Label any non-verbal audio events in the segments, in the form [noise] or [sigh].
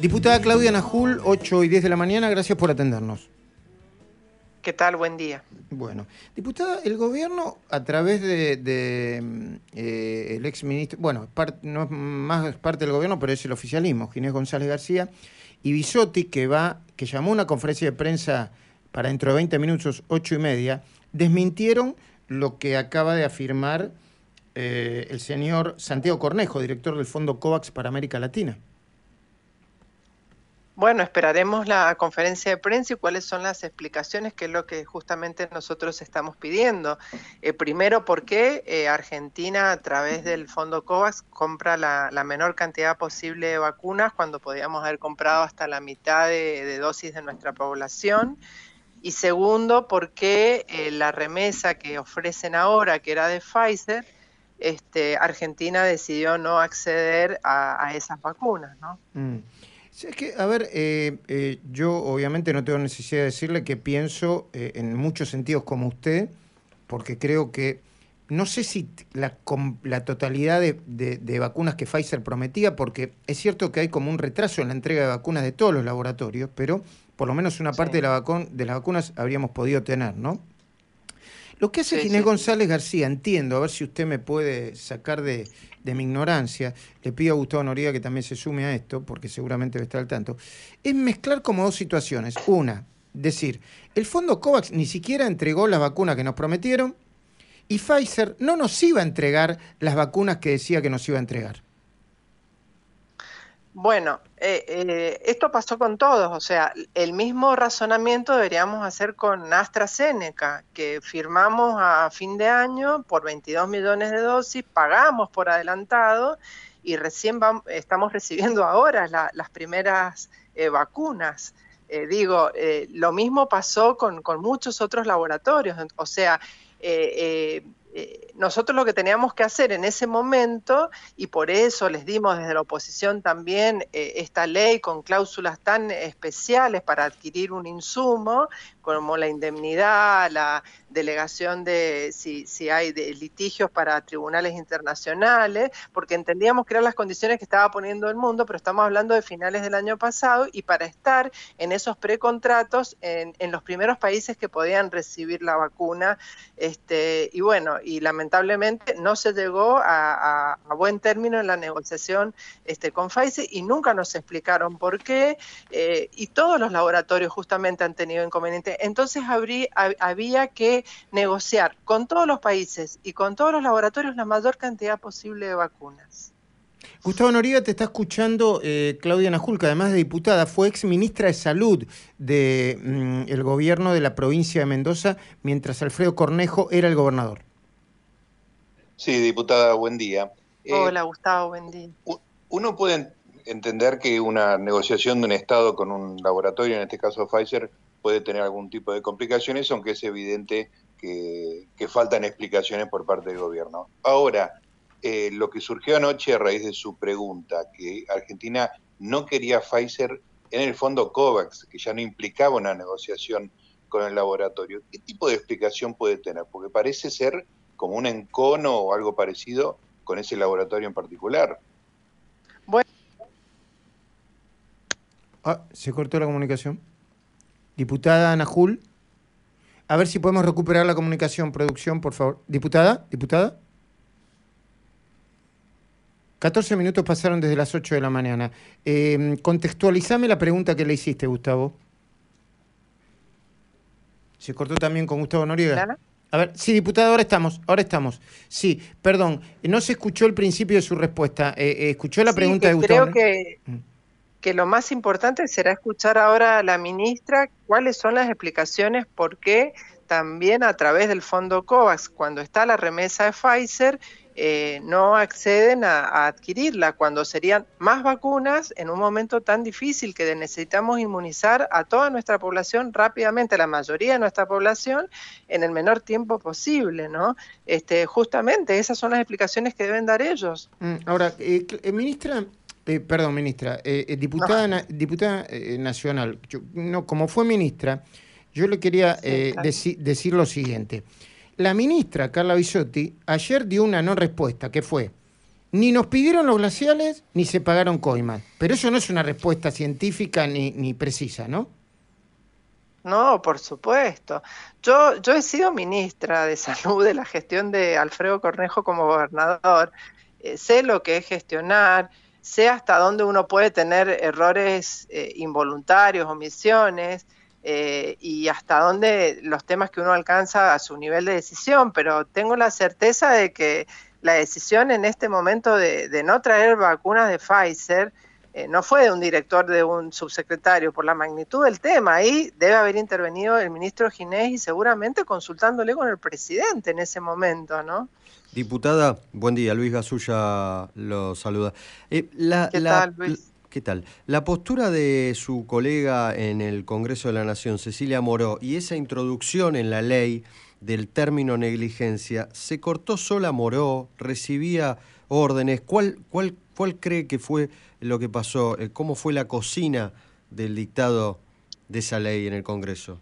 Diputada Claudia Najul, 8 y 10 de la mañana, gracias por atendernos. ¿Qué tal? Buen día. Bueno, diputada, el gobierno a través de, eh, el ex ministro, bueno, no es más parte del gobierno, pero es el oficialismo, Ginés González García y Bisotti, que va, que llamó una conferencia de prensa para dentro de 20 minutos, 8 y media, desmintieron lo que acaba de afirmar eh, el señor Santiago Cornejo, director del Fondo COVAX para América Latina. Bueno, esperaremos la conferencia de prensa y cuáles son las explicaciones, que es lo que justamente nosotros estamos pidiendo. Eh, primero, ¿por qué eh, Argentina a través del Fondo COVAX compra la, menor cantidad posible de vacunas cuando podíamos haber comprado hasta la mitad de, dosis de nuestra población? Y segundo, ¿por qué eh, la remesa que ofrecen ahora, que era de Pfizer, este, Argentina decidió no acceder a, esas vacunas? ¿no? Mm. Es que, a ver, eh, eh, yo obviamente no tengo necesidad de decirle que pienso eh, en muchos sentidos como usted, porque creo que no sé si la, la totalidad de, vacunas que Pfizer prometía, porque es cierto que hay como un retraso en la entrega de vacunas de todos los laboratorios, pero por lo menos una parte de, la de las vacunas habríamos podido tener, ¿no? Lo que hace Ginés González García, entiendo, a ver si usted me puede sacar de, mi ignorancia, le pido a Gustavo Noriega que también se sume a esto, porque seguramente va a estar al tanto, es mezclar como dos situaciones. Una, decir, el fondo COVAX ni siquiera entregó las vacunas que nos prometieron y Pfizer no nos iba a entregar las vacunas que decía que nos iba a entregar. Bueno, eh, eh, esto pasó con todos, o sea, el mismo razonamiento deberíamos hacer con AstraZeneca, que firmamos a fin de año por 22 millones de dosis, pagamos por adelantado y recién estamos recibiendo ahora las primeras eh, vacunas. digo, lo mismo pasó con, con, muchos otros laboratorios, o sea, nosotros lo que teníamos que hacer en ese momento, y por eso les dimos desde la oposición también eh, esta ley con cláusulas tan especiales para adquirir un insumo, como la indemnidad, la delegación de si, si hay litigios para tribunales internacionales, porque entendíamos que eran las condiciones que estaba poniendo el mundo, pero estamos hablando de finales del año pasado y para estar en esos precontratos en, en los primeros países que podían recibir la vacuna. Este, y bueno, y lamentablemente no se llegó a, buen término en la negociación este, con Pfizer y nunca nos explicaron por qué. Eh, y todos los laboratorios justamente han tenido inconvenientes. Entonces había que negociar con todos los países y con todos los laboratorios la mayor cantidad posible de vacunas. Gustavo Noriega te está escuchando eh, Claudia Najulca, además de diputada, fue ex ministra de Salud del mm, gobierno de la provincia de Mendoza mientras Alfredo Cornejo era el gobernador. Sí, diputada, buen día. Eh, Hola, Gustavo, buen día. Uno puede entender que una negociación de un Estado con un laboratorio, en este caso Pfizer, puede tener algún tipo de complicaciones, aunque es evidente que, faltan explicaciones por parte del gobierno. Ahora, eh, lo que surgió anoche a raíz de su pregunta, que Argentina no quería Pfizer en el fondo COVAX, que ya no implicaba una negociación con el laboratorio, ¿qué tipo de explicación puede tener? Porque parece ser como un encono o algo parecido con ese laboratorio en particular. Bueno. Ah, se cortó la comunicación. Diputada Najul, a ver si podemos recuperar la comunicación, producción, por favor. Diputada, diputada. 14 minutos pasaron desde las 8 de la mañana. Eh, contextualizame la pregunta que le hiciste, Gustavo. Se cortó también con Gustavo Noriega. A ver, sí, diputado, ahora estamos, ahora estamos. Sí, perdón, no se escuchó el principio de su respuesta. Eh, eh, ¿Escuchó la pregunta de Gustavo? Creo que, que lo más importante será escuchar ahora a la ministra cuáles son las explicaciones por qué también a través del fondo COVAX, cuando está la remesa de Pfizer, eh, no acceden a, adquirirla cuando serían más vacunas en un momento tan difícil que necesitamos inmunizar a toda nuestra población rápidamente, la mayoría de nuestra población, en el menor tiempo posible, ¿no? Este, justamente esas son las explicaciones que deben dar ellos. Mm, ahora, eh, eh, ministra, perdón, ministra, diputada, diputada nacional, no, como fue ministra, yo le quería decir lo siguiente. La ministra Carla Bisotti ayer dio una no respuesta, que fue, ni nos pidieron los glaciales ni se pagaron coimas. Pero eso no es una respuesta científica ni, ni precisa, ¿no? No, por supuesto. Yo, yo he sido ministra de Salud de la gestión de Alfredo Cornejo como gobernador. Eh, sé lo que es gestionar, sé hasta dónde uno puede tener errores eh, involuntarios, omisiones, eh, y hasta dónde los temas que uno alcanza a su nivel de decisión, pero tengo la certeza de que la decisión en este momento de, no traer vacunas de Pfizer eh, no fue de un director, de un subsecretario, por la magnitud del tema. Ahí debe haber intervenido el ministro Ginés y seguramente consultándole con el presidente en ese momento, ¿no? Diputada, buen día. Luis Gasulla lo saluda. Eh, ¿Qué tal, Luis? ¿Qué tal? La postura de su colega en el Congreso de la Nación, Cecilia Moró, y esa introducción en la ley del término negligencia, ¿se cortó sola Moró? ¿Recibía órdenes? ¿Cuál, cuál, cuál cree que fue lo que pasó? Eh, ¿Cómo fue la cocina del dictado de esa ley en el Congreso?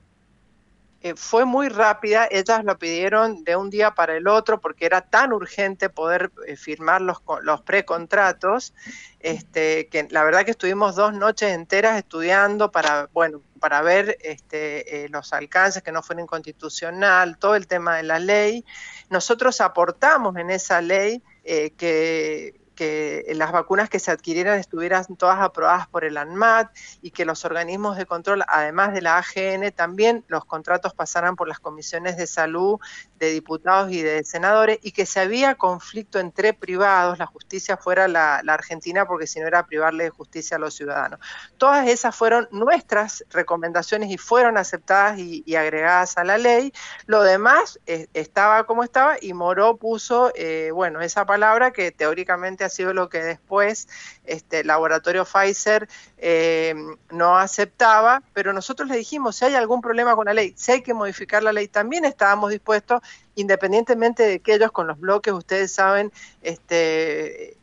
Eh, fue muy rápida, ellas lo pidieron de un día para el otro porque era tan urgente poder eh, firmar los, los precontratos, este, que la verdad que estuvimos dos noches enteras estudiando para, bueno, para ver este, eh, los alcances, que no fueran inconstitucional, todo el tema de la ley. Nosotros aportamos en esa ley que que las vacunas que se adquirieran estuvieran todas aprobadas por el ANMAT y que los organismos de control, además de la AGN, también los contratos pasaran por las comisiones de salud de diputados y de senadores y que si había conflicto entre privados, la justicia fuera la, Argentina porque si no era privarle de justicia a los ciudadanos. Todas esas fueron nuestras recomendaciones y fueron aceptadas y, agregadas a la ley. Lo demás eh, estaba como estaba y Moró puso, eh, bueno, esa palabra que teóricamente ha sido lo que después este laboratorio Pfizer eh, no aceptaba, pero nosotros le dijimos, si hay algún problema con la ley, si hay que modificar la ley, también estábamos dispuestos, independientemente de que ellos con los bloques, ustedes saben, este,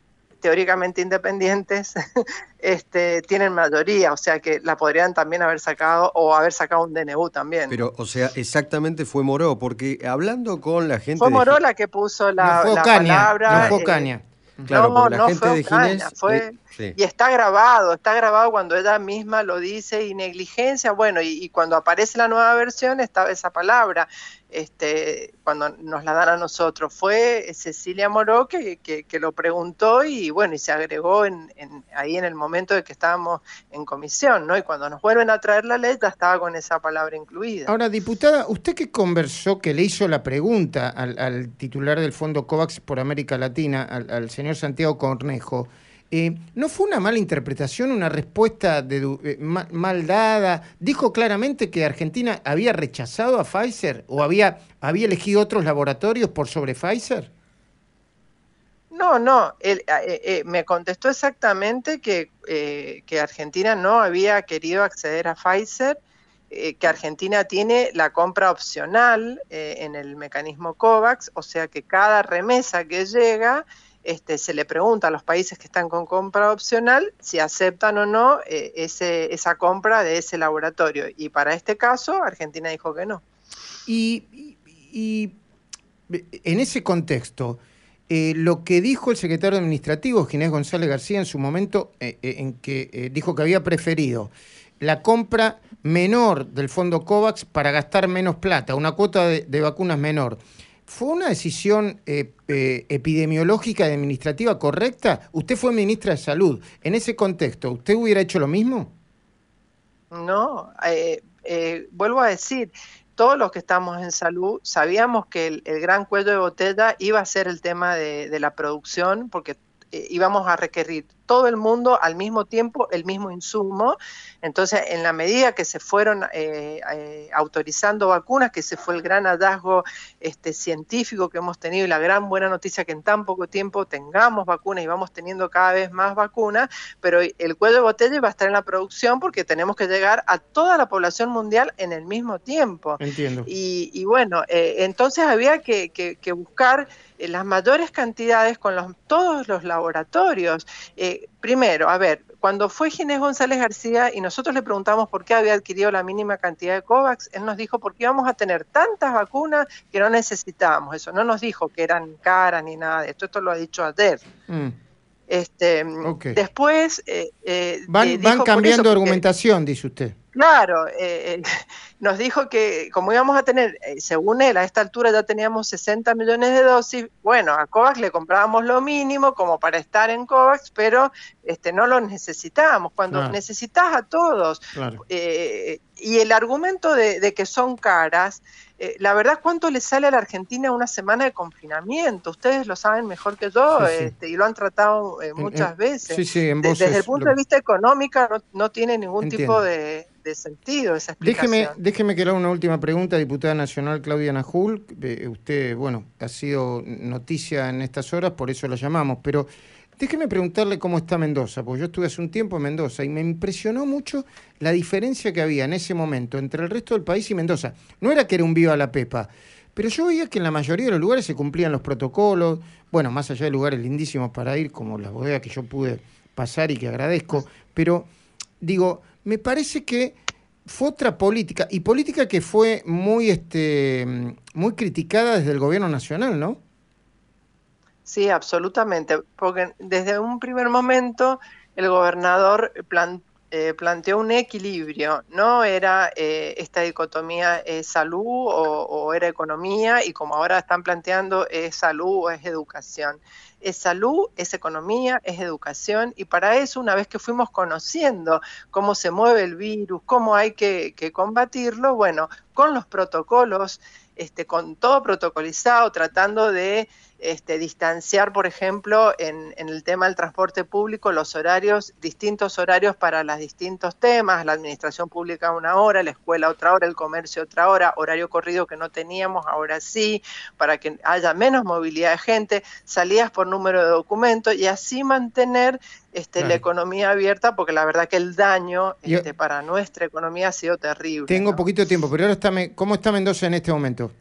teóricamente independientes, [laughs] este, tienen mayoría, o sea que la podrían también haber sacado o haber sacado un DNU también. Pero, o sea, exactamente fue Moró, porque hablando con la gente... Fue Moró la que puso la, palabra... No fue Caña. Claro, no, la gente de Ginés, fue, y está grabado, está grabado cuando ella misma lo dice y negligencia, bueno, y, cuando aparece la nueva versión estaba esa palabra, este, cuando nos la dan a nosotros. Fue Cecilia Moró que, que, lo preguntó y bueno, y se agregó en, ahí en el momento de que estábamos en comisión, ¿no? Y cuando nos vuelven a traer la ley ya estaba con esa palabra incluida. Ahora, diputada, usted que conversó, que le hizo la pregunta al, titular del Fondo COVAX por América Latina, al, al señor Santiago Cornejo, eh, ¿No fue una mala interpretación, una respuesta de, eh, mal, dada? ¿Dijo claramente que Argentina había rechazado a Pfizer o había, había elegido otros laboratorios por sobre Pfizer? No, no, él, eh, me contestó exactamente que, que, Argentina no había querido acceder a Pfizer, que Argentina tiene la compra opcional en el mecanismo COVAX, o sea que cada remesa que llega este, se le pregunta a los países que están con compra opcional si aceptan o no eh, ese, esa compra de ese laboratorio. Y para este caso, Argentina dijo que no. Y, en ese contexto, eh, lo que dijo el secretario administrativo, Ginés González García, en su momento, eh, en que dijo que había preferido la compra menor del fondo COVAX para gastar menos plata, una cuota de vacunas menor. ¿Fue una decisión eh, eh, epidemiológica y administrativa correcta? Usted fue ministra de Salud. En ese contexto, ¿usted hubiera hecho lo mismo? No, eh, vuelvo a decir, todos los que estamos en salud sabíamos que el, gran cuello de botella iba a ser el tema de, de la producción, porque íbamos a requerir todo el mundo al mismo tiempo el mismo insumo. Entonces, en la medida que se fueron eh, eh, autorizando vacunas, que ese fue el gran hallazgo este, científico que hemos tenido y la gran buena noticia que en tan poco tiempo tengamos vacunas y vamos teniendo cada vez más vacunas, pero el cuello de botella va a estar en la producción porque tenemos que llegar a toda la población mundial en el mismo tiempo. Entiendo. Y, bueno, eh, entonces había que, buscar las mayores cantidades con los, todos los laboratorios primero, a ver, cuando fue Ginés González García y nosotros le preguntamos por qué había adquirido la mínima cantidad de COVAX, él nos dijo porque íbamos a tener tantas vacunas que no necesitábamos eso. No nos dijo que eran caras ni nada de esto, esto lo ha dicho ayer. Mm. Este, Después... Eh, eh, van, van cambiando argumentación, dice usted. Claro, eh, nos dijo que como íbamos a tener, según él, a esta altura ya teníamos 60 millones de dosis, bueno, a COVAX le comprábamos lo mínimo como para estar en COVAX, pero este, no lo necesitábamos. Cuando necesitas a todos, y el argumento de, que son caras, eh, la verdad, ¿cuánto le sale a la Argentina una semana de confinamiento? Ustedes lo saben mejor que yo este, y lo han tratado eh, muchas veces. desde el punto de vista económico no, tiene ningún tipo de, sentido esa explicación. Déjeme, déjeme que le haga una última pregunta, diputada nacional Claudia Najul. Eh, usted, bueno, ha sido noticia en estas horas, por eso la llamamos, pero Déjeme preguntarle cómo está Mendoza, porque yo estuve hace un tiempo en Mendoza y me impresionó mucho la diferencia que había en ese momento entre el resto del país y Mendoza. No era que era un viva la pepa, pero yo veía que en la mayoría de los lugares se cumplían los protocolos, bueno, más allá de lugares lindísimos para ir, como la bodega que yo pude pasar y que agradezco, pero digo, me parece que fue otra política, y política que fue muy, este, muy criticada desde el gobierno nacional, ¿no? Sí, absolutamente, porque desde un primer momento el gobernador eh, planteó un equilibrio, no era eh, esta dicotomía es salud o, era economía y como ahora están planteando es salud o es educación. Es salud, es economía, es educación y para eso una vez que fuimos conociendo cómo se mueve el virus, cómo hay que, que combatirlo, bueno, con los protocolos, este, con todo protocolizado, tratando de este, distanciar, por ejemplo, en, el tema del transporte público, los horarios, distintos horarios para los distintos temas, la administración pública una hora, la escuela otra hora, el comercio otra hora, horario corrido que no teníamos, ahora sí, para que haya menos movilidad de gente, salidas por número de documentos y así mantener este, la economía abierta, porque la verdad que el daño este, para nuestra economía ha sido terrible. Tengo poquito tiempo, pero ahora está, ¿cómo está Mendoza en este momento?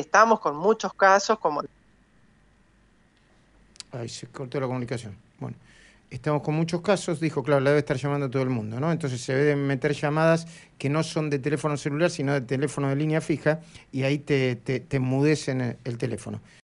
estamos con muchos casos como... Ay, se cortó la comunicación. Bueno, estamos con muchos casos, dijo, claro, la debe estar llamando todo el mundo, ¿no? Entonces se deben meter llamadas que no son de teléfono celular, sino de teléfono de línea fija, y ahí te, te, te mudecen el teléfono.